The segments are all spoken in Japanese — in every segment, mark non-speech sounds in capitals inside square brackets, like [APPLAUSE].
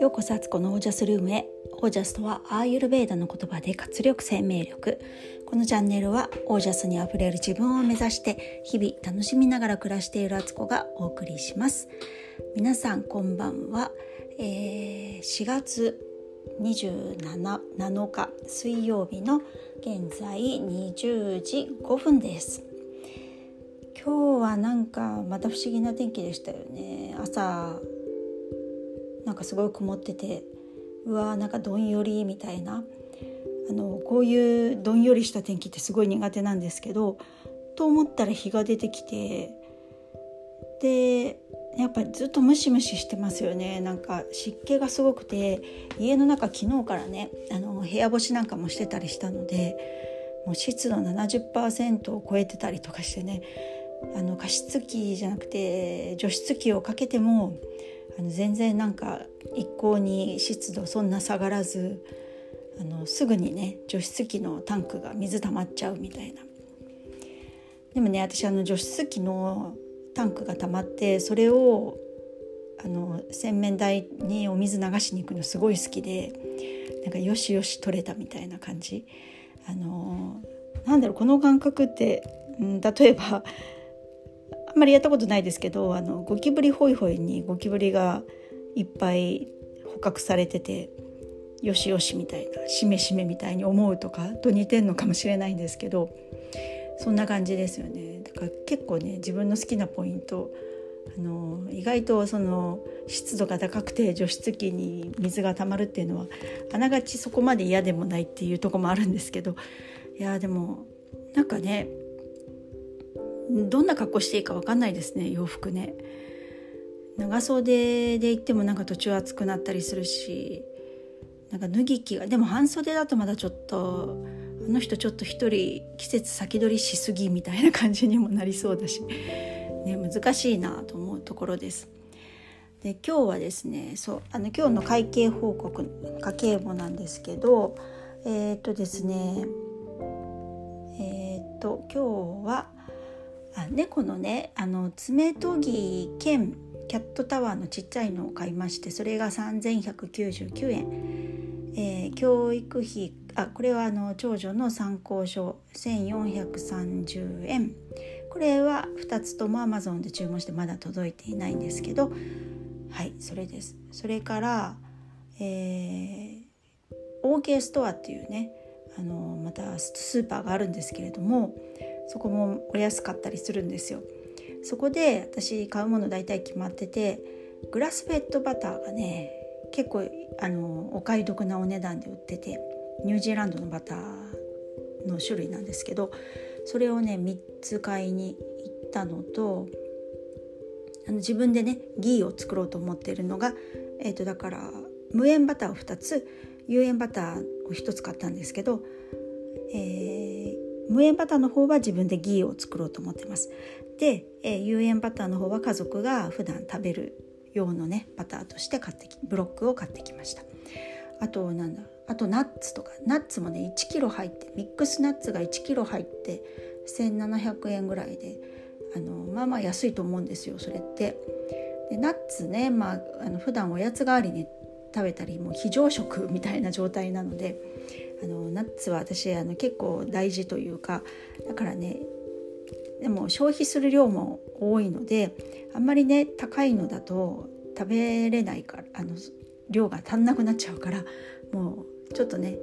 ようこそアツコのオージャスルームへ。オージャスとはアーユルベーダの言葉で活力生命力。このチャンネルはオージャスにあふれる自分を目指して日々楽しみながら暮らしているアツコがお送りします。皆さんこんばんは、えー、4月27 7日水曜日の現在20時5分です。今日はなんかまた不思議な天気でしたよね。朝なんかすごい曇っててうわーなんかどんよりみたいな。あのこういうどんよりした天気ってすごい苦手なんですけどと思ったら日が出てきてでやっぱりずっとムシムシしてますよね。なんか湿気がすごくて家の中昨日からねあの部屋干しなんかもしてたりしたのでもう湿度70%を超えてたりとかしてねあの加湿器じゃなくて除湿器をかけてもあの全然なんか一向に湿度そんな下がらずあのすぐにね除湿機のタンクが水溜まっちゃうみたいな。でもね私あの除湿機のタンクが溜まってそれをあの洗面台にお水流しに行くのすごい好きでなんかよしよし取れたみたいな感じ。あのなんだろうこの感覚って、うん、例えばあんまりやったことないですけどあのゴキブリホイホイにゴキブリがいっぱい捕獲されててよしよしみたいなしめしめみたいに思うとかと似てんのかもしれないんですけどそんな感じですよね。だから結構ね自分の好きなポイントあの意外とその湿度が高くて除湿機に水が溜まるっていうのはあながちそこまで嫌でもないっていうとこもあるんですけどいやでもなんかねどんな格好していいか分かんないですね洋服ね長袖で行ってもなんか途中暑くなったりするしなんか脱ぎ着がでも半袖だとまだちょっとあの人ちょっと一人季節先取りしすぎみたいな感じにもなりそうだし、ね、難しいなと思うところです。で今日はですねそうあの今日の会計報告家計簿なんですけどえっ、とですねえっ、と今日はあ猫のねあの爪研ぎ兼キャットタワーのちっちゃいのを買いましてそれが3199円、えー、教育費あこれはあの長女の参考書1430円これは2つとも Amazon で注文してまだ届いていないんですけどはいそれです。それから、えー、OK ストアっていうねあのまたスーパーがあるんですけれどもそこもお安かったりするんですよ。そこで私買うもの大体決まっててグラスフェットバターがね結構あのお買い得なお値段で売っててニュージーランドのバターの種類なんですけどそれをね3つ買いに行ったのとあの自分でねギーを作ろうと思っているのが、えー、とだから無塩バターを2つ有塩バターを1つ買ったんですけど、えー、無塩バターの方は自分でギーを作ろうと思ってます。で、え、有塩バターの方は家族が普段食べる用のねバターとして買ってきブロックを買ってきました。あとなんだあとナッツとかナッツもね1キロ入ってミックスナッツが1キロ入って1700円ぐらいであのまあまあ安いと思うんですよそれって。でナッツねまああの普段おやつ代わりに食べたりもう非常食みたいな状態なのであのナッツは私あの結構大事というかだからねでも消費する量も多いのであんまりね高いのだと食べれないからあの量が足んなくなっちゃうからもうちょっとね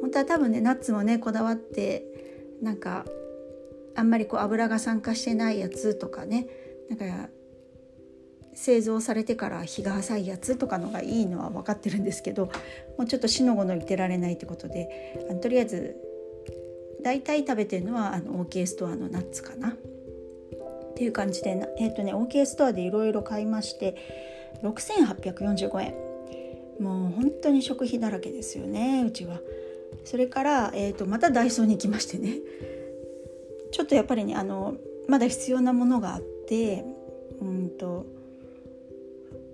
本当は多分ねナッツもねこだわってなんかあんまりこう油が酸化してないやつとかねなんか製造されてから日が浅いやつとかのがいいのは分かってるんですけどもうちょっとしのごのいてられないってことであのとりあえず大体食べてるのはあの OK ストアのナッツかな。っていう感じで、えーとね、OK ストアでいろいろ買いまして6845円。もう本当に食費だらけですよねうちは。それから、えーと、またダイソーに行きましてね。ちょっとやっぱりねあのまだ必要なものがあってうんと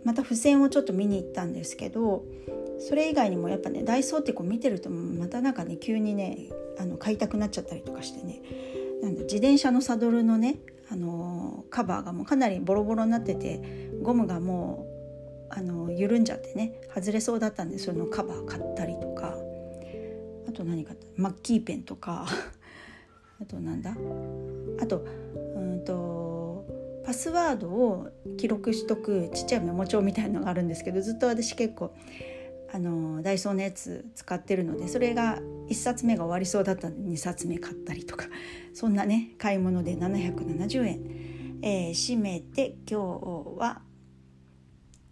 また付箋をちょっと見に行ったんですけどそれ以外にもやっぱねダイソーってこう見てるとまたなんかね急にねあの買いたくなっちゃったりとかしてね。なんだ自転車のサドルのね、あの、カバーがもうかなりボロボロになっててゴムがもうあの緩んじゃってね外れそうだったんでそのカバー買ったりとか。あと何かマッキーペンとか。あとなんだ？あとパスワードを記録しとくちっちゃいメモ帳みたいのがあるんですけどずっと私結構あのダイソーのやつ使ってるのでそれが1冊目が終わりそうだったんで2冊目買ったりとかそんなね買い物で770円、えー、締めて今日は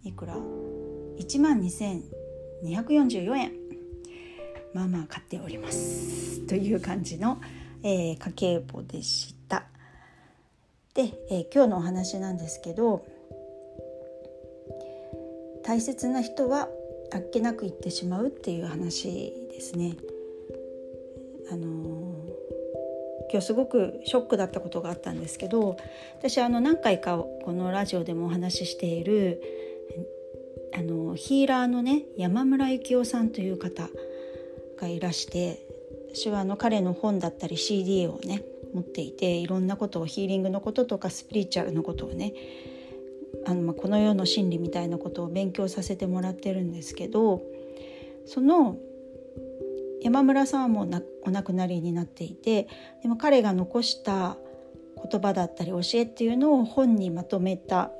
いくら？1万2244円。まあまあ買っております。という感じの、えー、家計簿でした。で、えー、今日のお話なんですけど大切な人はあっけなく言ってしまうっていう話ですね。あのー、今日すごくショックだったことがあったんですけど私あの何回かこのラジオでもお話ししているあのヒーラーのね山村幸雄さんという方がいらして私はあの彼の本だったり CD をね持っていていろんなことをヒーリングのこととかスピリチュアルのことをねあの、ま、この世の真理みたいなことを勉強させてもらってるんですけどその山村さんはもうお亡くなりになっていてでも彼が残した言葉だったり教えっていうのを本にまとめた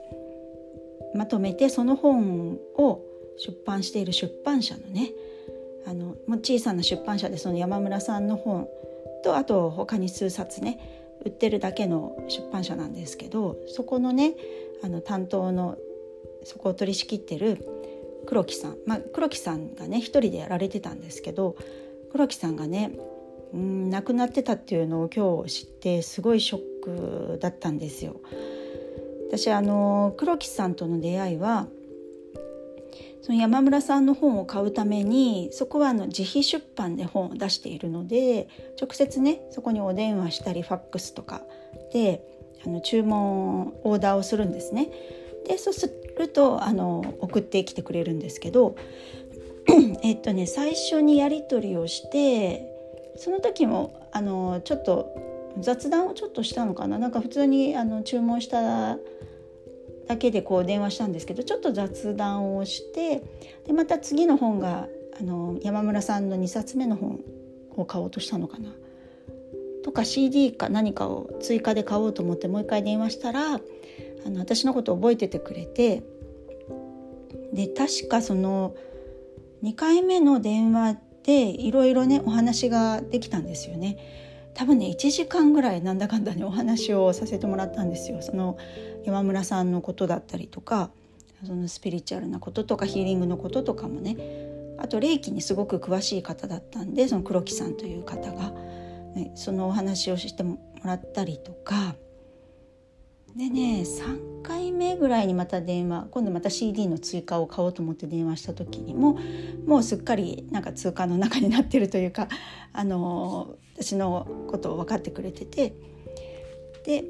まとめてその本を出版している出版社のねあの小さな出版社でその山村さんの本とあと他に数冊ね売ってるだけの出版社なんですけどそこのねあの担当のそこを取り仕切ってる黒木さん、まあ、黒木さんがね一人でやられてたんですけど黒木さんがねうん亡くなってたっていうのを今日知ってすごいショックだったんですよ。私あの黒木さんとの出会いはその山村さんの本を買うためにそこはあの自費出版で本を出しているので直接ねそこにお電話したりファックスとかであの注文オーダーをするんですね。でそうするとあの送ってきてくれるんですけど [CLEARS THROAT] えっとね最初にやり取りをしてその時もあのちょっと雑談をちょっとしたのかななんか普通にあの注文しただけでこう電話したんですけどちょっと雑談をしてでまた次の本があの山村さんの2冊目の本を買おうとしたのかなとか CD か何かを追加で買おうと思ってもう一回電話したらあの私のこと覚えててくれてで確かその2回目の電話でいろいろねお話ができたんですよね。多分ね1時間ぐらいなんだかんだねお話をさせてもらったんですよ。その山村さんのことだったりとかそのスピリチュアルなこととかヒーリングのこととかもね。あと霊気にすごく詳しい方だったんでその黒木さんという方が、ね、そのお話をしてもらったりとか。でね回目ぐらいにまた電話今度また CD の追加を買おうと思って電話した時にももうすっかりなんか通貨の中になってるというかあの私のことを分かってくれててで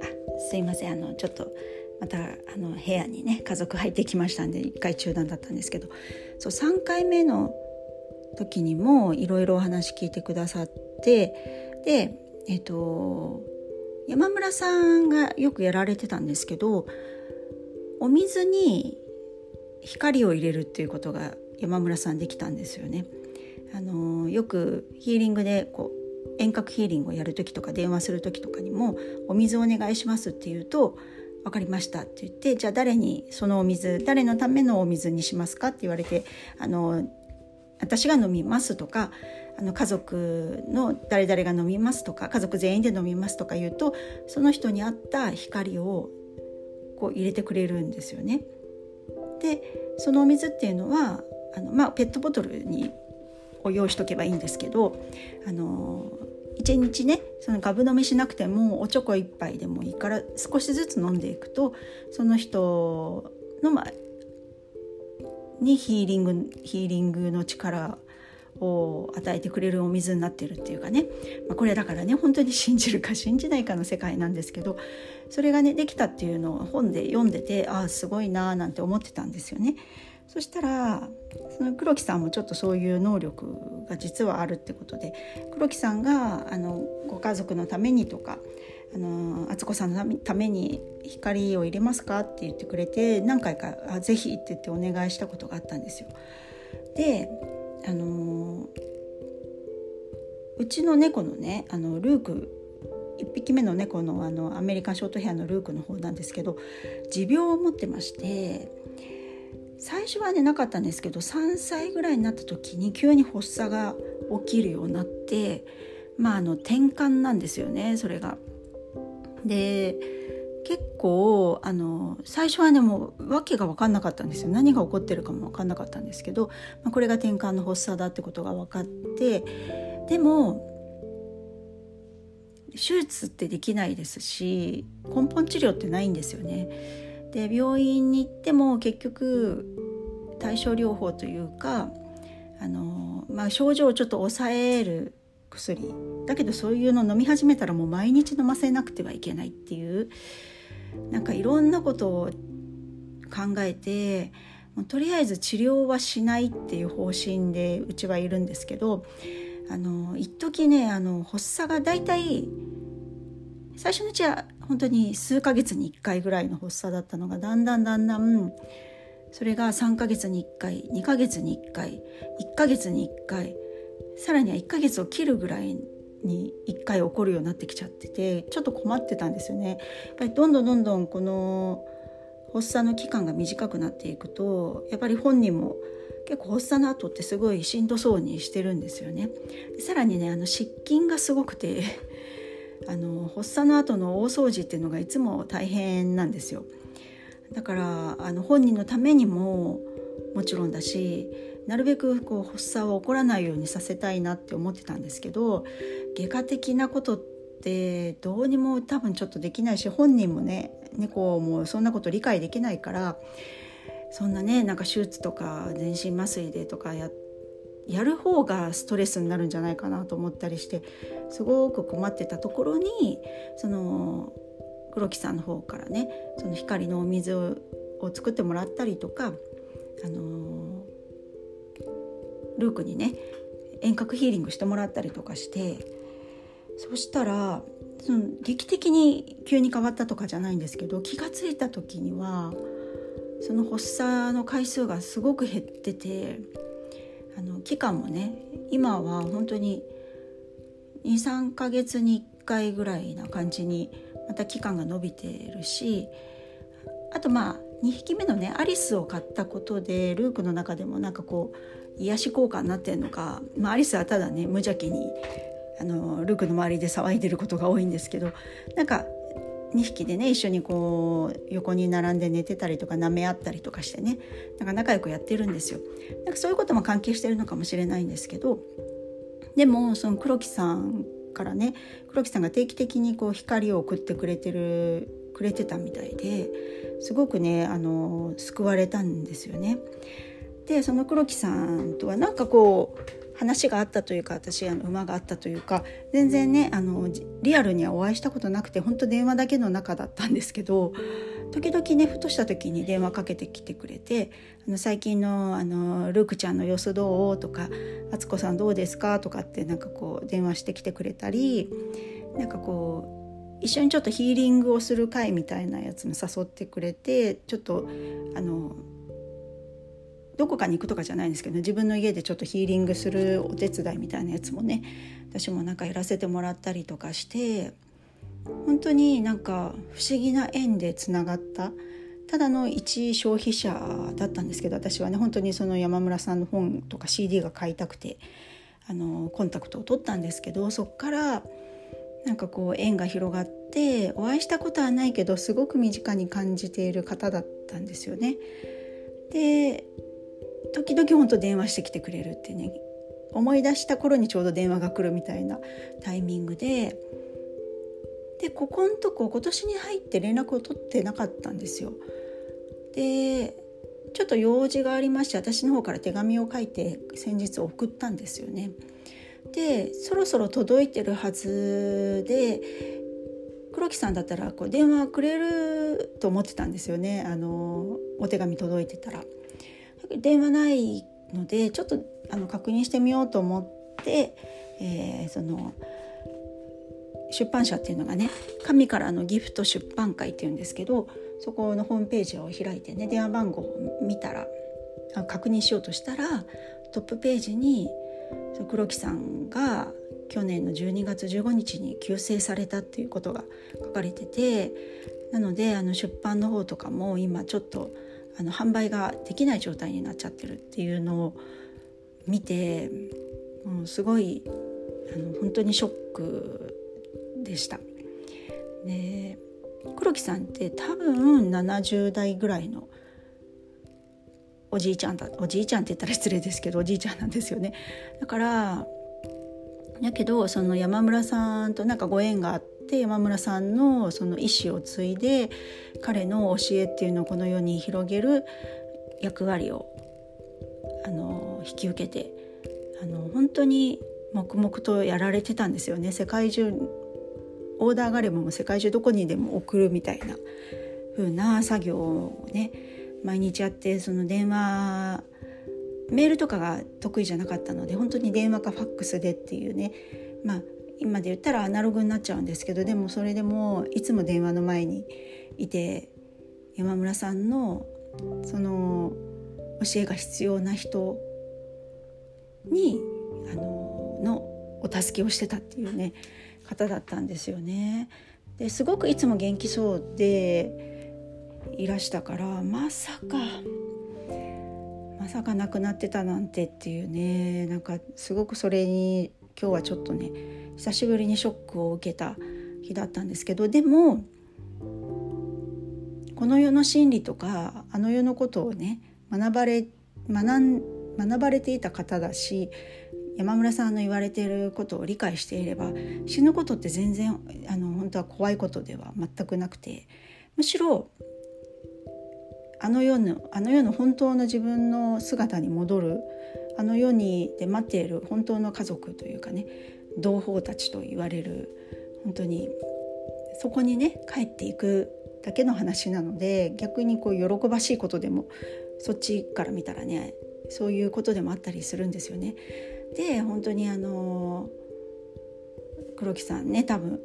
あすいません。あのちょっとまたあの部屋にね家族入ってきましたんで1回中断だったんですけどそう3回目の時にもいろいろお話聞いてくださってでえっ、と山村さんがよくやられてたんですけどお水に光を入れるっていうことが山村さんできたんですよね。あのよくヒーリングでこう遠隔ヒーリングをやる時とか電話する時とかにも「お水お願いします」って言うと「分かりました」って言って「じゃあ誰にそのお水誰のためのお水にしますか?」って言われてあの私が飲みますとかあの家族の誰々が飲みますとか家族全員で飲みますとか言うとその人に合った光をこう入れてくれるんですよね。でそのお水っていうのはあの、まあ、ペットボトルにを用意しとけばいいんですけどあの1日ねそのガブ飲みしなくてもおちょこ1杯でもいいから少しずつ飲んでいくとその人の、まあ、にヒーリングヒーリングの力を与えてくれるお水になってるっていうかね、まあ、これだからね本当に信じるか信じないかの世界なんですけどそれがねできたっていうのを本で読んでてああすごいなーなんて思ってたんですよね。そしたらその黒木さんもちょっとそういう能力が実はあるってことで黒木さんがあのご家族のためにとかあの敦子さんのために光を入れますかって言ってくれて何回かあぜひって言ってお願いしたことがあったんですよ。であのうちの猫のねあのルーク1匹目の猫のあのアメリカンショートヘアのルークの方なんですけど持病を持ってまして最初はねなかったんですけど3歳ぐらいになった時に急に発作が起きるようになってまああの転換なんですよねそれが。で結構あの最初はねもう訳が分かんなかったんですよ何が起こってるかも分かんなかったんですけど、まあ、これが転換の発作だってことが分かってでも手術ってできないですし根本治療ってないんですよね。で病院に行っても結局対症療法というかあの、まあ、症状をちょっと抑える薬。だけどそういうの飲み始めたらもう毎日飲ませなくてはいけないっていう。なんかいろんなことを考えてもうとりあえず治療はしないっていう方針でうちはいるんですけどあの一時ねあの発作がだいたい最初のうちは本当に数ヶ月に1回ぐらいの発作だったのがだんだんだんだんそれが3ヶ月に1回2ヶ月に1回1ヶ月に1回さらには1ヶ月を切るぐらいに1回起こるようになってきちゃっててちょっと困ってたんですよね。やっぱりどんどんどんどんこの発作の期間が短くなっていくとやっぱり本人も結構発作の後ってすごいしんどそうにしてるんですよね。さらにねあの湿菌がすごくて [LAUGHS] あの発作の後の大掃除っていうのがいつも大変なんですよ。だからあの本人のためにももちろんだしなるべくこう発作は起こらないようにさせたいなって思ってたんですけど外科的なことってどうにも多分ちょっとできないし本人もね猫もそんなこと理解できないからそんなねなんか手術とか全身麻酔でとかややる方がストレスになるんじゃないかなと思ったりしてすごく困ってたところにその黒木さんの方からねその光のお水を作ってもらったりとかあのルークにね遠隔ヒーリングしてもらったりとかしてそしたらその劇的に急に変わったとかじゃないんですけど気が付いた時にはその発作の回数がすごく減っててあの期間もね今は本当に23ヶ月に1回ぐらいな感じにまた期間が伸びてるしあとまあ2匹目のねアリスを買ったことでルークの中でもなんかこう癒し効果になってんのか、まあ、アリスはただね無邪気にあのルークの周りで騒いでることが多いんですけどなんか2匹でね一緒にこう横に並んで寝てたりとか舐め合ったりとかしてねなんか仲良くやってるんですよ。なんかそういうことも関係してるのかもしれないんですけどでもその黒木さんからね黒木さんが定期的にこう光を送ってくれてるくれてたみたいですごくねあの救われたんですよね。でその黒木さんとはなんかこう話があったというか私あの馬があったというか全然ねあのリアルにはお会いしたことなくて本当電話だけの中だったんですけど時々ねふとした時に電話かけてきてくれて「あの最近のあのルークちゃんの様子どう?」とか「敦子さんどうですか?」とかってなんかこう電話してきてくれたりなんかこう一緒にちょっとヒーリングをする会みたいなやつも誘ってくれてちょっとあのどこかに行くとかじゃないんですけど自分の家でちょっとヒーリングするお手伝いみたいなやつもね。私もなんかやらせてもらったりとかして本当になんか不思議な縁でつながった。ただの一消費者だったんですけど私はね本当にその山村さんの本とか CD が買いたくてあのコンタクトを取ったんですけどそっからなんかこう縁が広がってお会いしたことはないけどすごく身近に感じている方だったんですよね。で時々本当電話してきてくれるってね思い出した頃にちょうど電話が来るみたいなタイミングででここんとこ今年に入って連絡を取ってなかったんですよ。でちょっと用事がありまして私の方から手紙を書いて先日送ったんですよね。でそろそろ届いてるはずで黒木さんだったらこう電話くれると思ってたんですよねあのお手紙届いてたら。電話ないのでちょっとあの確認してみようと思って、えー、その出版社っていうのがね神からのギフト出版会っていうんですけどそこのホームページを開いてね電話番号を見たら確認しようとしたらトップページに黒木さんが去年の12月15日に急逝されたっていうことが書かれててなのであの出版の方とかも今ちょっとあの販売ができない状態になっちゃってるっていうのを見てもうすごいあの本当にショックでした。で黒木さんって多分70代ぐらいのおじいちゃんだおじいちゃんって言ったら失礼ですけどおじいちゃんなんですよね。だからやけどその山村さんとなんかご縁があって山村さんのその意思を継いで彼の教えっていうのをこの世に広げる役割をあの引き受けてあの本当に黙々とやられてたんですよね。世界中オーダーがあればも世界中どこにでも送るみたいな風な作業をね毎日やってその電話メールとかが得意じゃなかったので本当に電話かファックスでっていうね。まあ今で言ったらアナログになっちゃうんですけどでもそれでもいつも電話の前にいて山村さんのその教えが必要な人にあののお助けをしてたっていうね方だったんですよね。ですごくいつも元気そうでいらしたからまさかまさか亡くなってたなんてっていうねなんかすごくそれに今日はちょっとね久しぶりにショックを受けた日だったんですけどでもこの世の真理とかあの世のことをね学ばれ学ん学ばれていた方だし山村さんの言われていることを理解していれば死ぬことって全然あの本当は怖いことでは全くなくてむしろあの世のあの世の本当の自分の姿に戻るあの世にで待っている本当の家族というかね同胞たちと言われる本当にそこにね帰っていくだけの話なので逆にこう喜ばしいことでもそっちから見たらねそういうことでもあったりするんですよね。で本当にあの黒木さんね多分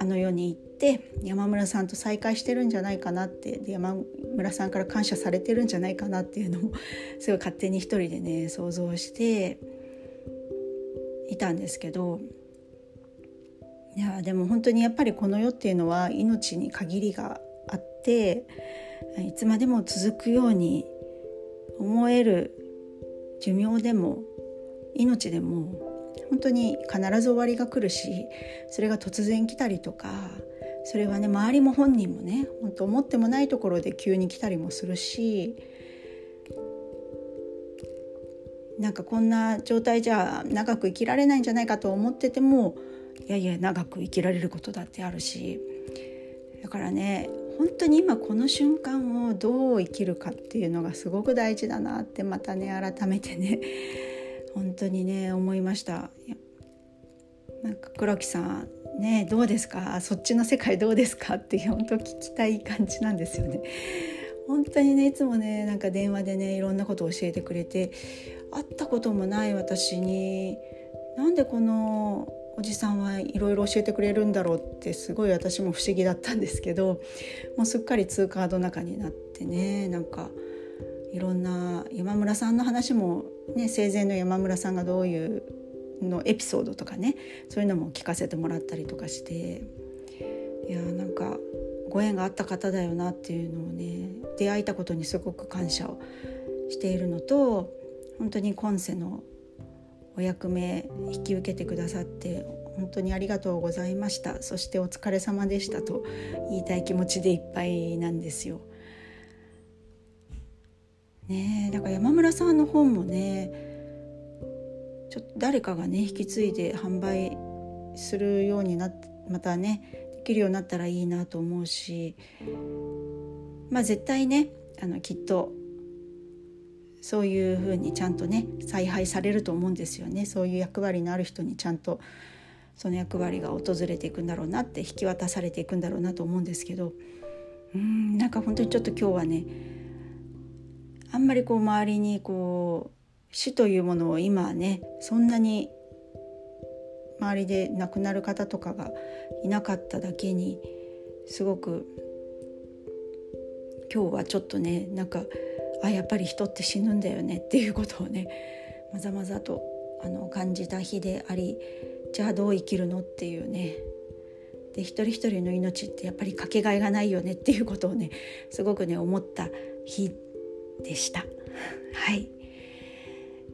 あの世に行って山村さんと再会してるんじゃないかなってで山村さんから感謝されてるんじゃないかなっていうのもすごい勝手に一人でね想像していたんですけどいやでも本当にやっぱりこの世っていうのは命に限りがあっていつまでも続くように思える寿命でも命でも本当に必ず終わりが来るしそれが突然来たりとかそれはね周りも本人もね本当思ってもないところで急に来たりもするしなんかこんな状態じゃ長く生きられないんじゃないかと思っててもいやいや長く生きられることだってあるし。だからね本当に今この瞬間をどう生きるかっていうのがすごく大事だなってまたね改めてね本当にね思いました。なんか黒木さんねどうですか？そっちの世界どうですか？って本当聞きたい感じなんですよね。本当にねいつもねなんか電話でねいろんなことを教えてくれて会ったこともない私になんでこのおじさんはいろいろ教えてくれるんだろうってすごい私も不思議だったんですけどもうすっかり通カード中になってねなんかいろんな山村さんの話も、ね、生前の山村さんがどういうのエピソードとかねそういうのも聞かせてもらったりとかしていやなんかご縁があった方だよなっていうのをね出会えたことにすごく感謝をしているのと本当に今世のお役目引き受けてくださって本当にありがとうございましたそしてお疲れ様でしたと言いたい気持ちでいっぱいなんですよ。ねだから山村さんの本もねちょっと誰かがね引き継いで販売するようになってまたねきるようになったらいいなと思うしまあ絶対ねあのきっとそういうふうにちゃんとね采配されると思うんですよね。そういう役割のある人にちゃんとその役割が訪れていくんだろうなって引き渡されていくんだろうなと思うんですけどうんなんか本当にちょっと今日はねあんまりこう周りにこう死というものを今はねそんなに周りで亡くなる方とかがいなかっただけにすごく今日はちょっとねなんかあやっぱり人って死ぬんだよねっていうことをねまざまざとあの感じた日でありじゃあどう生きるの？っていうね。で一人一人の命ってやっぱりかけがえがないよねっていうことをねすごくね思った日でした。はい。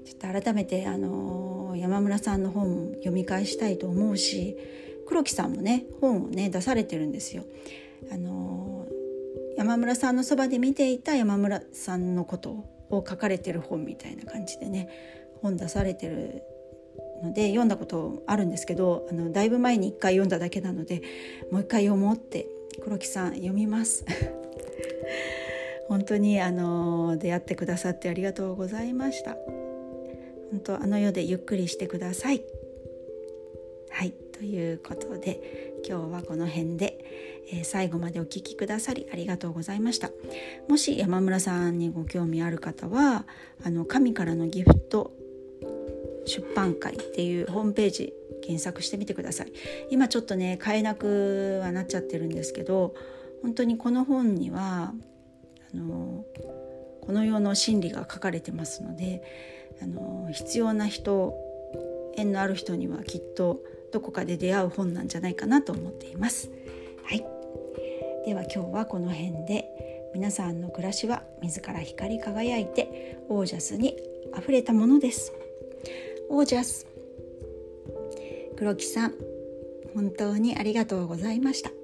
ちょっと改めてあの山村さんの本読み返したいと思うし黒木さんもね本をね出されてるんですよ。あの山村さんのそばで見ていた山村さんのことを書かれてる本みたいな感じでね本出されてるので読んだことあるんですけどあのだいぶ前に一回読んだだけなのでもう一回読もうって黒木さん読みます [LAUGHS] 本当にあの出会ってくださってありがとうございました本当あの世でゆっくりしてください。はい。ということで今日はこの辺で、えー、最後までお聴きくださりありがとうございました。もし山村さんにご興味ある方はあの神からのギフト出版会っていうホームページ検索してみてください。今ちょっとね買えなくはなっちゃってるんですけど本当にこの本にはあのこの世の真理が書かれてますのであの必要な人縁のある人にはきっとどこかで出会う本なんじゃないかなと思っています。はい、では今日はこの辺で皆さんの暮らしは自ら光り輝いてオージャスにあふれたものです。オージャス黒木さん本当にありがとうございました。